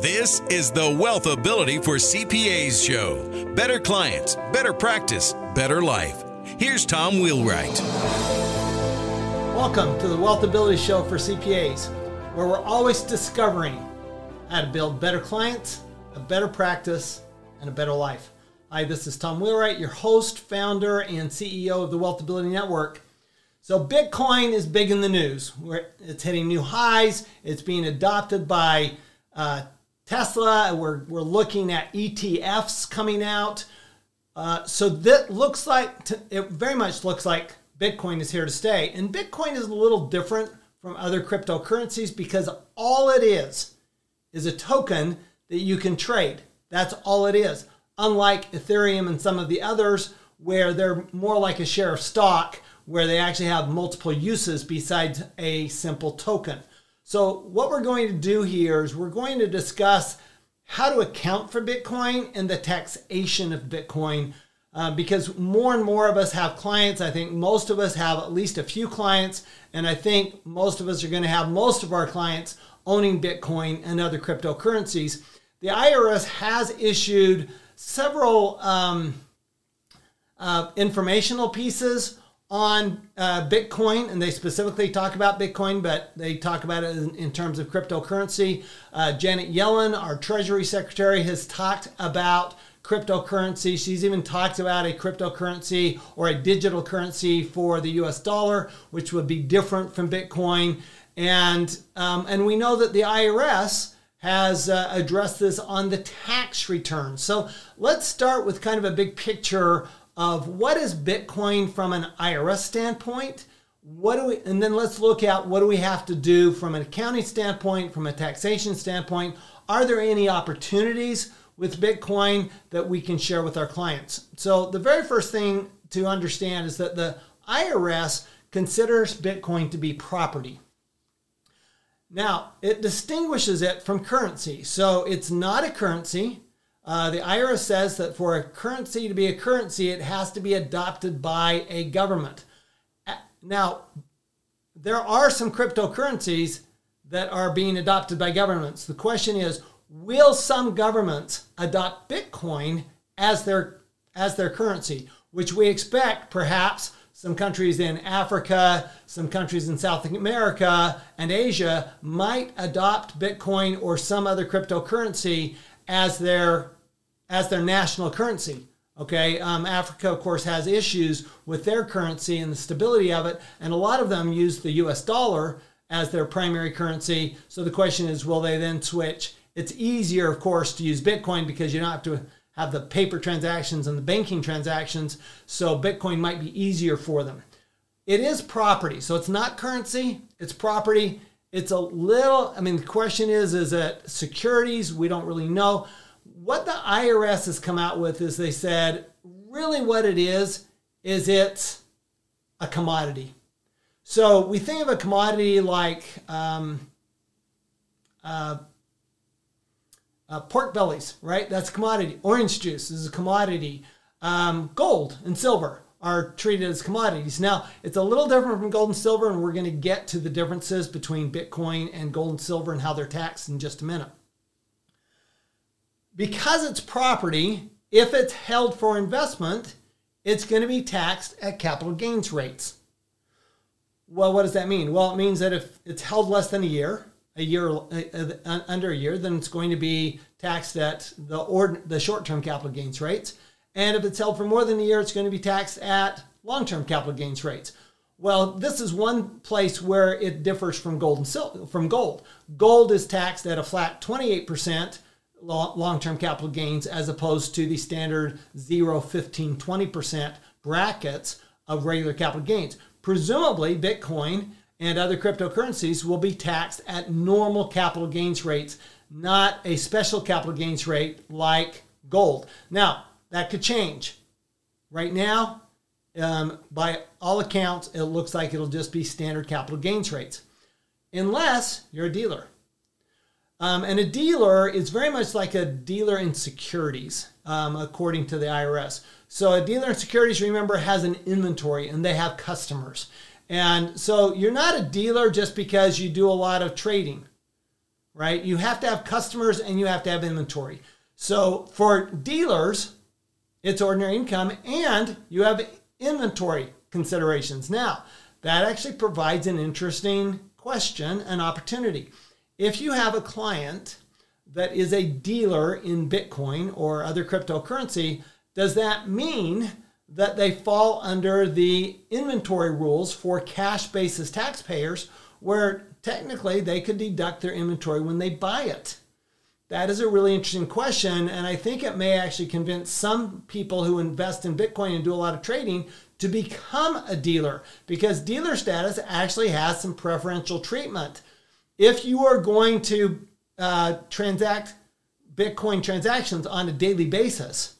This is the Wealth Ability for CPAs show. Better clients, better practice, better life. Here's Tom Wheelwright. Welcome to the Wealth Ability Show for CPAs, where we're always discovering how to build better clients, a better practice, and a better life. Hi, this is Tom Wheelwright, your host, founder, and CEO of the Wealth Ability Network. So, Bitcoin is big in the news. It's hitting new highs. It's being adopted by uh, Tesla. We're, we're looking at ETFs coming out. Uh, so, that looks like, it very much looks like Bitcoin is here to stay. And Bitcoin is a little different from other cryptocurrencies because all it is is a token that you can trade. That's all it is. Unlike Ethereum and some of the others, where they're more like a share of stock where they actually have multiple uses besides a simple token. So, what we're going to do here is we're going to discuss how to account for Bitcoin and the taxation of Bitcoin. Uh, because more and more of us have clients. I think most of us have at least a few clients, and I think most of us are going to have most of our clients owning Bitcoin and other cryptocurrencies. The IRS has issued several um, uh, informational pieces on uh, Bitcoin, and they specifically talk about Bitcoin, but they talk about it in, in terms of cryptocurrency. Uh, Janet Yellen, our Treasury Secretary, has talked about cryptocurrency. She's even talked about a cryptocurrency or a digital currency for the US dollar, which would be different from Bitcoin. And, um, and we know that the IRS has uh, addressed this on the tax return. So let's start with kind of a big picture of what is Bitcoin from an IRS standpoint. What do we, and then let's look at what do we have to do from an accounting standpoint, from a taxation standpoint. Are there any opportunities with Bitcoin that we can share with our clients? So, the very first thing to understand is that the IRS considers Bitcoin to be property. Now, it distinguishes it from currency. So, it's not a currency. Uh, the IRS says that for a currency to be a currency, it has to be adopted by a government. Now, there are some cryptocurrencies that are being adopted by governments. The question is, will some governments adopt Bitcoin as their as their currency, which we expect perhaps some countries in Africa, some countries in South America and Asia might adopt Bitcoin or some other cryptocurrency as their as their national currency. Okay, um, Africa, of course, has issues with their currency and the stability of it, and a lot of them use the US dollar as their primary currency. So the question is, will they then switch? It's easier, of course, to use Bitcoin because you don't have to have the paper transactions and the banking transactions. So Bitcoin might be easier for them. It is property, so it's not currency, it's property. It's a little, I mean, the question is, is it securities? We don't really know. What the IRS has come out with is they said, really what it is, is it's a commodity. So we think of a commodity like um, uh, uh, pork bellies, right? That's commodity. Orange juice is a commodity. Um, gold and silver are treated as commodities. Now, it's a little different from gold and silver, and we're going to get to the differences between Bitcoin and gold and silver and how they're taxed in just a minute. Because it's property, if it's held for investment, it's going to be taxed at capital gains rates. Well, what does that mean? Well, it means that if it's held less than a year, a year uh, uh, under a year, then it's going to be taxed at the ord- the short-term capital gains rates. And if it's held for more than a year, it's going to be taxed at long-term capital gains rates. Well, this is one place where it differs from gold and sil- from gold. Gold is taxed at a flat 28% long-term capital gains as opposed to the standard 0, 15, 20% brackets of regular capital gains. Presumably, Bitcoin and other cryptocurrencies will be taxed at normal capital gains rates, not a special capital gains rate like gold. Now, that could change. Right now, um, by all accounts, it looks like it'll just be standard capital gains rates, unless you're a dealer. Um, and a dealer is very much like a dealer in securities, um, according to the IRS. So a dealer in securities, remember, has an inventory and they have customers. And so you're not a dealer just because you do a lot of trading. right? You have to have customers and you have to have inventory. So for dealers, it's ordinary income and you have inventory considerations. Now, that actually provides an interesting question and opportunity. If you have a client that is a dealer in Bitcoin or other cryptocurrency, does that mean that they fall under the inventory rules for cash basis taxpayers, where technically they could deduct their inventory when they buy it? That is a really interesting question, and I think it may actually convince some people who invest in Bitcoin and do a lot of trading to become a dealer because dealer status actually has some preferential treatment. If you are going to uh, transact Bitcoin transactions on a daily basis,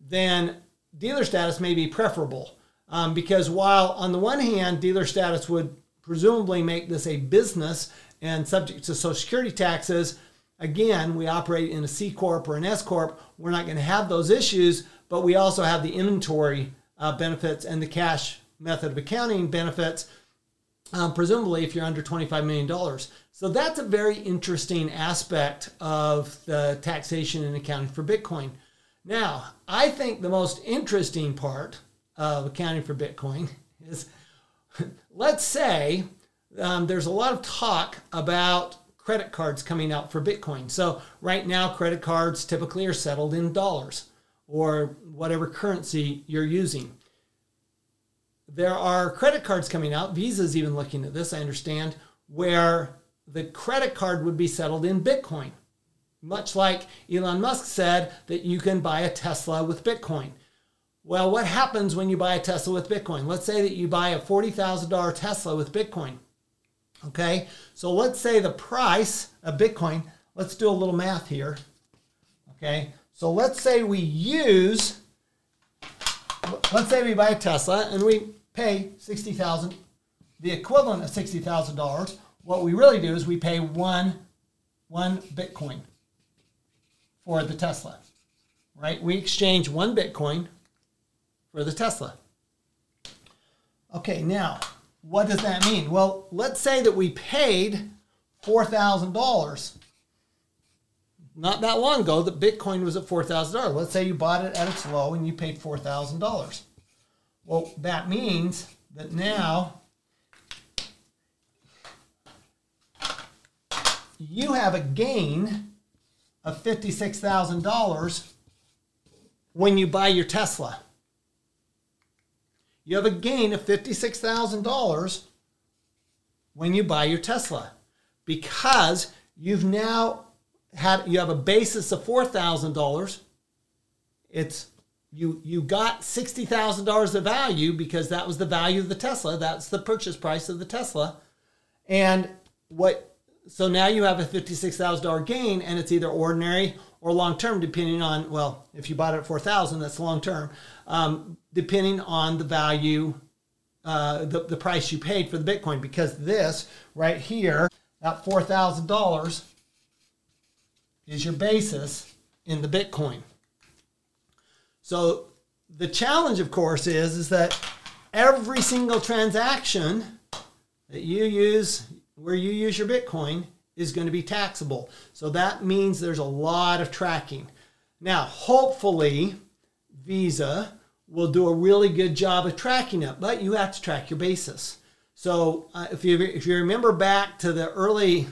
then dealer status may be preferable. Um, because while on the one hand, dealer status would presumably make this a business and subject to Social Security taxes, again, we operate in a C Corp or an S Corp. We're not going to have those issues, but we also have the inventory uh, benefits and the cash method of accounting benefits, um, presumably if you're under $25 million. So that's a very interesting aspect of the taxation and accounting for Bitcoin. Now, I think the most interesting part of accounting for Bitcoin is let's say um, there's a lot of talk about credit cards coming out for Bitcoin. So, right now, credit cards typically are settled in dollars or whatever currency you're using. There are credit cards coming out, Visa's even looking at this, I understand, where the credit card would be settled in Bitcoin. Much like Elon Musk said that you can buy a Tesla with Bitcoin. Well, what happens when you buy a Tesla with Bitcoin? Let's say that you buy a $40,000 Tesla with Bitcoin. Okay, so let's say the price of Bitcoin, let's do a little math here. Okay, so let's say we use, let's say we buy a Tesla and we pay 60000 the equivalent of $60,000. What we really do is we pay one, one Bitcoin for the Tesla, right? We exchange one Bitcoin for the Tesla. Okay, now, what does that mean? Well, let's say that we paid $4,000. Not that long ago, the Bitcoin was at $4,000. Let's say you bought it at its low and you paid $4,000. Well, that means that now you have a gain of $56,000 when you buy your Tesla. You have a gain of $56,000 when you buy your Tesla because you've now had you have a basis of $4,000. It's you you got $60,000 of value because that was the value of the Tesla. That's the purchase price of the Tesla. And what so now you have a $56,000 gain and it's either ordinary or long term, depending on, well, if you bought it at 4000 that's long term, um, depending on the value, uh, the, the price you paid for the Bitcoin. Because this right here, that $4,000 is your basis in the Bitcoin. So the challenge, of course, is, is that every single transaction that you use where you use your Bitcoin is going to be taxable. So that means there's a lot of tracking. Now, hopefully, Visa will do a really good job of tracking it, but you have to track your basis. So uh, if you if you remember back to the early,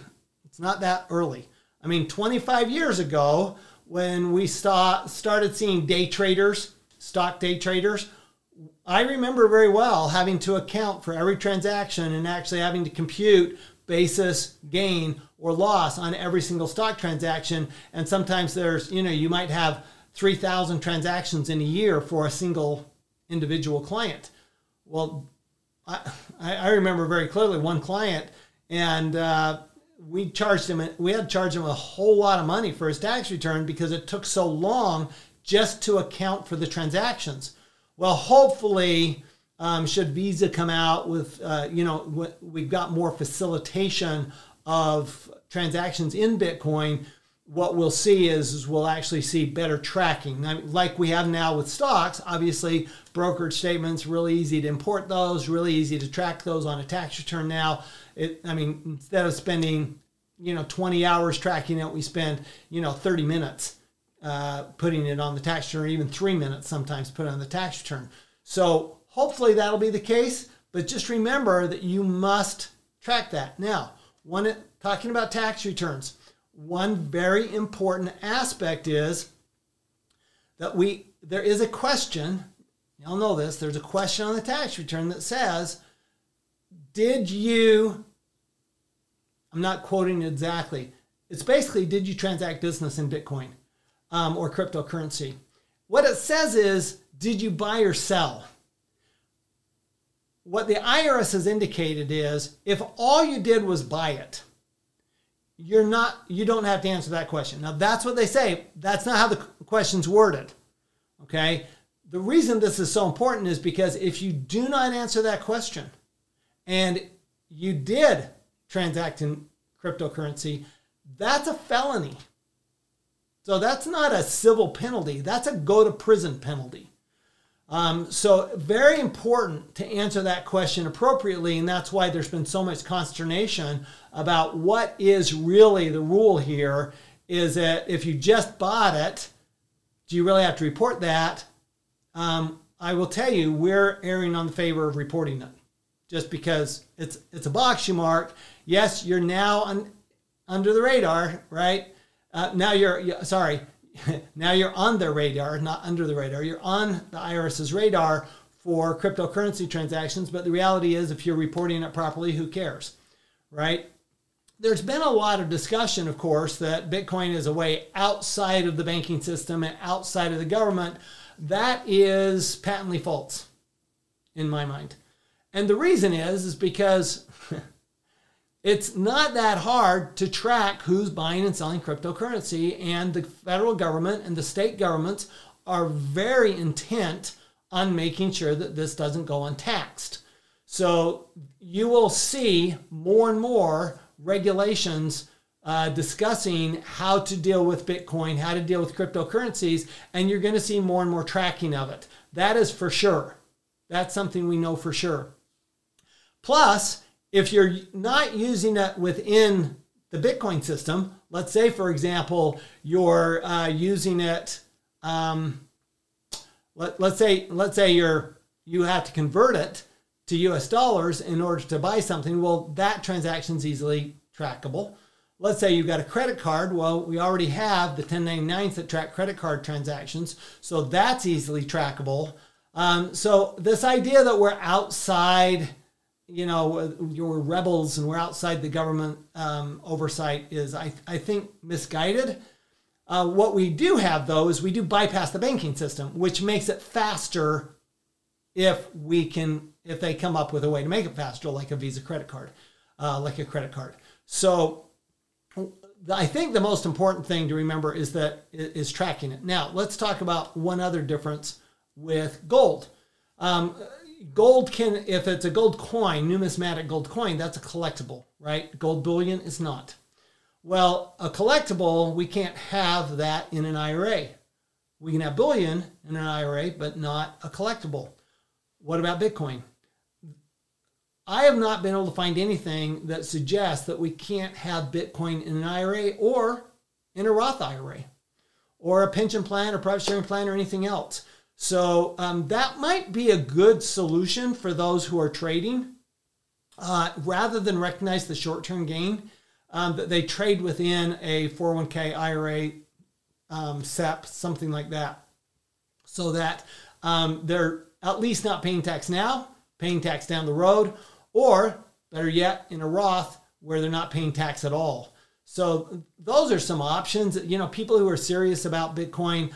it's not that early. I mean, 25 years ago, when we saw, started seeing day traders, stock day traders, I remember very well having to account for every transaction and actually having to compute basis gain or loss on every single stock transaction. And sometimes there's, you know, you might have 3,000 transactions in a year for a single individual client. Well, I, I remember very clearly one client, and uh, we charged him, we had to charge him a whole lot of money for his tax return because it took so long just to account for the transactions. Well, hopefully, um, should Visa come out with, uh, you know, we've got more facilitation of transactions in Bitcoin, what we'll see is, is we'll actually see better tracking. like we have now with stocks, obviously, brokered statements, really easy to import those, really easy to track those on a tax return now. It, I mean, instead of spending you know 20 hours tracking it, we spend you know 30 minutes uh, putting it on the tax return, even three minutes sometimes put on the tax return. So hopefully that'll be the case. But just remember that you must track that. Now, one talking about tax returns, one very important aspect is that we there is a question. Y'all know this. There's a question on the tax return that says, "Did you?" I'm not quoting exactly. It's basically, "Did you transact business in Bitcoin um, or cryptocurrency?" What it says is, "Did you buy or sell?" What the IRS has indicated is, if all you did was buy it, you're not you don't have to answer that question. Now that's what they say. That's not how the question's worded. Okay? The reason this is so important is because if you do not answer that question and you did transact in cryptocurrency, that's a felony. So that's not a civil penalty, that's a go to prison penalty. Um, so, very important to answer that question appropriately, and that's why there's been so much consternation about what is really the rule here. Is that if you just bought it, do you really have to report that? Um, I will tell you, we're erring on the favor of reporting it, just because it's it's a box you mark. Yes, you're now un, under the radar, right? Uh, now you're sorry now you're on their radar, not under the radar. You're on the IRS's radar for cryptocurrency transactions, but the reality is, if you're reporting it properly, who cares, right? There's been a lot of discussion, of course, that Bitcoin is a way outside of the banking system and outside of the government. That is patently false, in my mind. And the reason is, is because it's not that hard to track who's buying and selling cryptocurrency, and the federal government and the state governments are very intent on making sure that this doesn't go untaxed. So you will see more and more regulations uh, discussing how to deal with Bitcoin, how to deal with cryptocurrencies, and you're going to see more and more tracking of it. That is for sure. That's something we know for sure. Plus, if you're not using it within the Bitcoin system, let's say, for example, you're uh, using it. Um, let, let's say, let's say you're you have to convert it to U.S. dollars in order to buy something. Well, that transaction is easily trackable. Let's say you've got a credit card. Well, we already have the 1099s that track credit card transactions, so that's easily trackable. Um, so this idea that we're outside you know, you're rebels and we're outside the government um, oversight is, I, I think, misguided. Uh, what we do have, though, is we do bypass the banking system, which makes it faster if we can, if they come up with a way to make it faster, like a Visa credit card, uh, like a credit card. So I think the most important thing to remember is that is tracking it. Now, let's talk about one other difference with gold. Um, gold can, if it's a gold coin, numismatic gold coin, that's a collectible, right? Gold bullion is not. Well, a collectible, we can't have that in an IRA. We can have bullion in an IRA, but not a collectible. What about Bitcoin? I have not been able to find anything that suggests that we can't have Bitcoin in an IRA or in a Roth IRA or a pension plan or private sharing plan or anything else. So um, that might be a good solution for those who are trading. Uh, rather than recognize the short term gain, um, that they trade within a 401k IRA um, SEP, something like that, so that um, they're at least not paying tax now, paying tax down the road, or better yet, in a Roth where they're not paying tax at all. So those are some options. You know, people who are serious about Bitcoin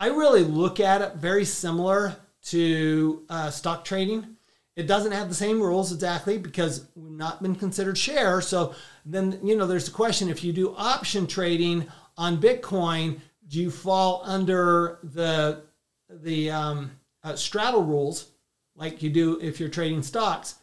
I really look at it very similar to uh, stock trading. It doesn't have the same rules exactly because we've not been considered share. So then, you know, there's the question if you do option trading on Bitcoin, do you fall under the the um, uh, straddle rules like you do if you're trading stocks?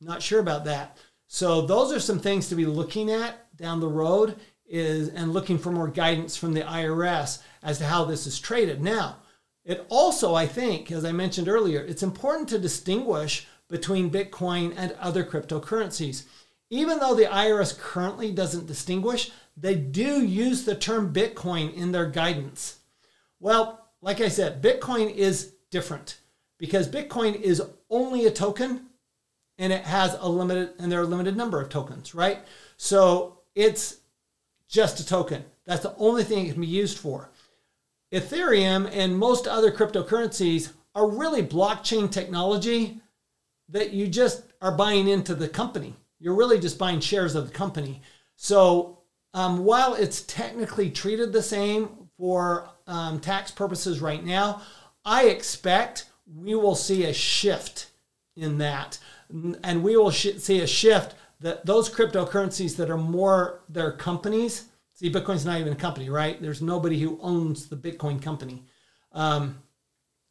Not sure about that. So those are some things to be looking at down the road is and looking for more guidance from the IRS as to how this is traded. Now, it also, I think, as I mentioned earlier, it's important to distinguish between Bitcoin and other cryptocurrencies. even though the IRS currently doesn't distinguish, they do use the term Bitcoin in their guidance. Well, like I said, Bitcoin is different because Bitcoin is only a token and it has a limited and there are a limited number of tokens, right? So it's just a token. That's the only thing it can be used for. Ethereum and most other cryptocurrencies are really blockchain technology that you just are buying into the company. You're really just buying shares of the company. So um, while it's technically treated the same for um, tax purposes right now, I expect we will see a shift in that. And we will sh- see a shift that those cryptocurrencies that are more their companies. See, Bitcoin's not even a company, right? There's nobody who owns the Bitcoin company. Um,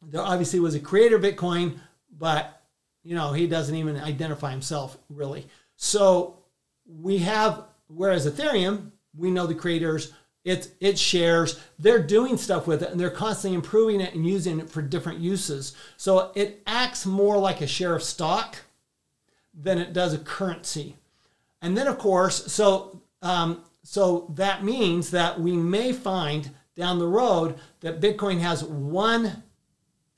there obviously was a creator of Bitcoin, but you know he doesn't even identify himself really. So we have, whereas Ethereum, we know the creators, it, it shares, they're doing stuff with it and they're constantly improving it and using it for different uses. So it acts more like a share of stock than it does a currency. And then, of course, so um, so that means that we may find down the road that Bitcoin has one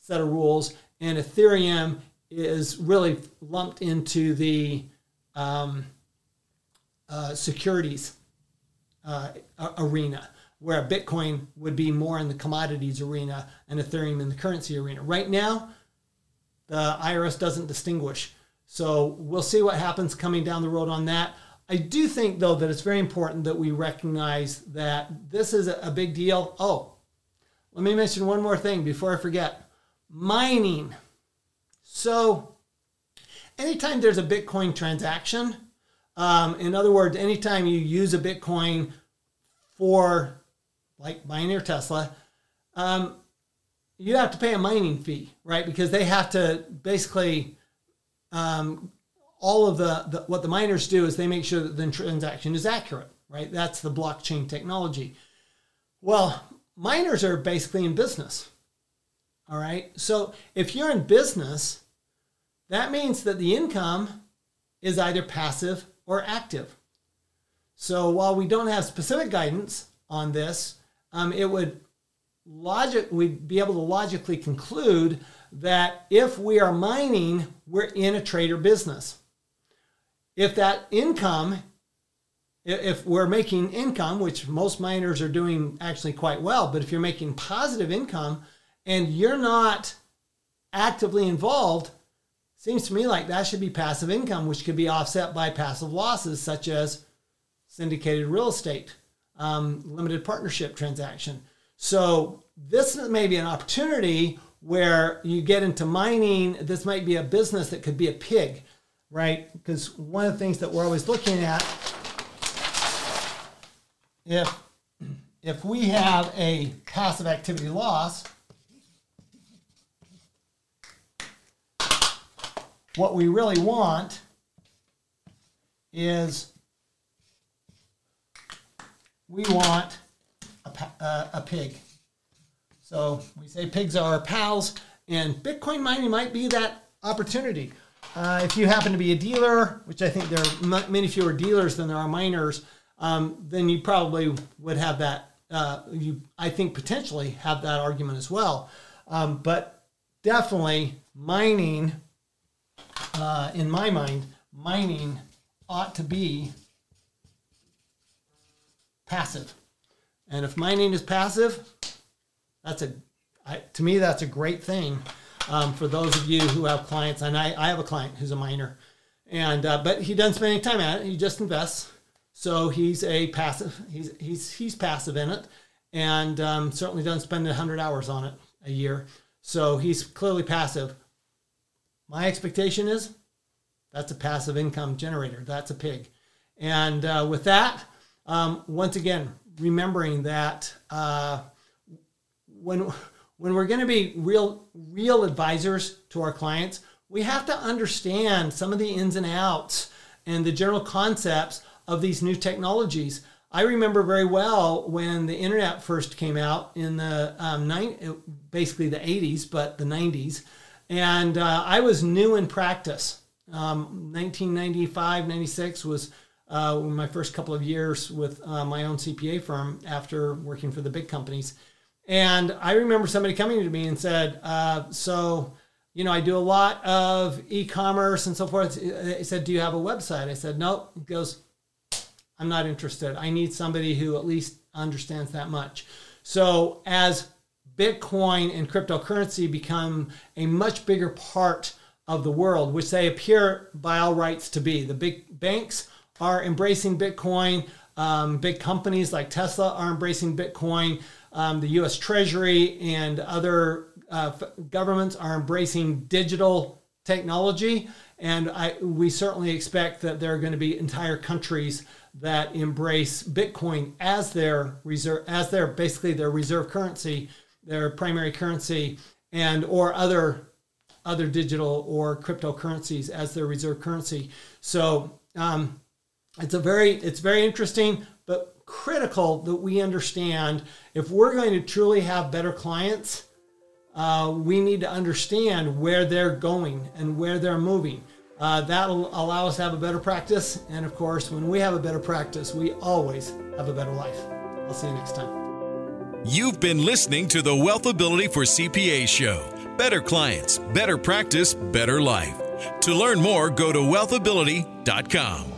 set of rules and Ethereum is really lumped into the um, uh, securities uh, arena, where Bitcoin would be more in the commodities arena and Ethereum in the currency arena. Right now, the IRS doesn't distinguish. So we'll see what happens coming down the road on that. I do think, though, that it's very important that we recognize that this is a big deal. Oh, let me mention one more thing before I forget mining. So, anytime there's a Bitcoin transaction, um, in other words, anytime you use a Bitcoin for like buying your Tesla, um, you have to pay a mining fee, right? Because they have to basically um, all of the, the, what the miners do is they make sure that the transaction is accurate, right? That's the blockchain technology. Well, miners are basically in business. All right. So if you're in business, that means that the income is either passive or active. So while we don't have specific guidance on this, um, it would logic we'd be able to logically conclude that if we are mining, we're in a trader business. If that income, if we're making income, which most miners are doing actually quite well, but if you're making positive income and you're not actively involved, Seems to me like that should be passive income, which could be offset by passive losses such as syndicated real estate, um, limited partnership transaction. So this may be an opportunity where you get into mining. This might be a business that could be a pig, right? Because one of the things that we're always looking at, if if we have a passive activity loss, What we really want is we want a, uh, a pig. So we say pigs are our pals, and Bitcoin mining might be that opportunity. Uh, if you happen to be a dealer, which I think there are m- many fewer dealers than there are miners, um, then you probably would have that. Uh, you, I think, potentially have that argument as well. Um, but definitely mining uh, in my mind, mining ought to be passive. And if mining is passive, that's a, I, to me, that's a great thing um, for those of you who have clients. And I, I have a client who's a miner, and uh, but he doesn't spend any time at it. He just invests. So he's a passive. He's he's he's passive in it, and um, certainly doesn't spend hundred hours on it a year. So he's clearly passive. My expectation is that's a passive income generator. That's a pig. And uh, with that, um, once again, remembering that uh, when when we're going to be real real advisors to our clients, we have to understand some of the ins and outs and the general concepts of these new technologies. I remember very well when the internet first came out in the um, basically the 80s, but the 90s. And uh, I was new in practice. Um, 1995, 96 was uh, my first couple of years with uh, my own CPA firm after working for the big companies. And I remember somebody coming to me and said, uh, So, you know, I do a lot of e commerce and so forth. He said, Do you have a website? I said, Nope. He goes, I'm not interested. I need somebody who at least understands that much. So, as Bitcoin and cryptocurrency become a much bigger part of the world, which they appear by all rights to be, the big banks are embracing Bitcoin. Um, big companies like Tesla are embracing Bitcoin. Um, the US Treasury and other uh, governments are embracing digital technology. And I, we certainly expect that there are going to be entire countries that embrace Bitcoin as their reserve, as their basically their reserve currency, their primary currency, and or other other digital or cryptocurrencies as their reserve currency. So um, it's a very it's very interesting, critical that we understand if we're going to truly have better clients. Uh, we need to understand where they're going and where they're moving. Uh, that'll allow us to have a better practice. And of course, when we have a better practice, we always have a better life. I'll see you next time. You've been listening to the Wealth Ability for CPA show. Better clients, better practice, better life. To learn more, go to wealthability.com.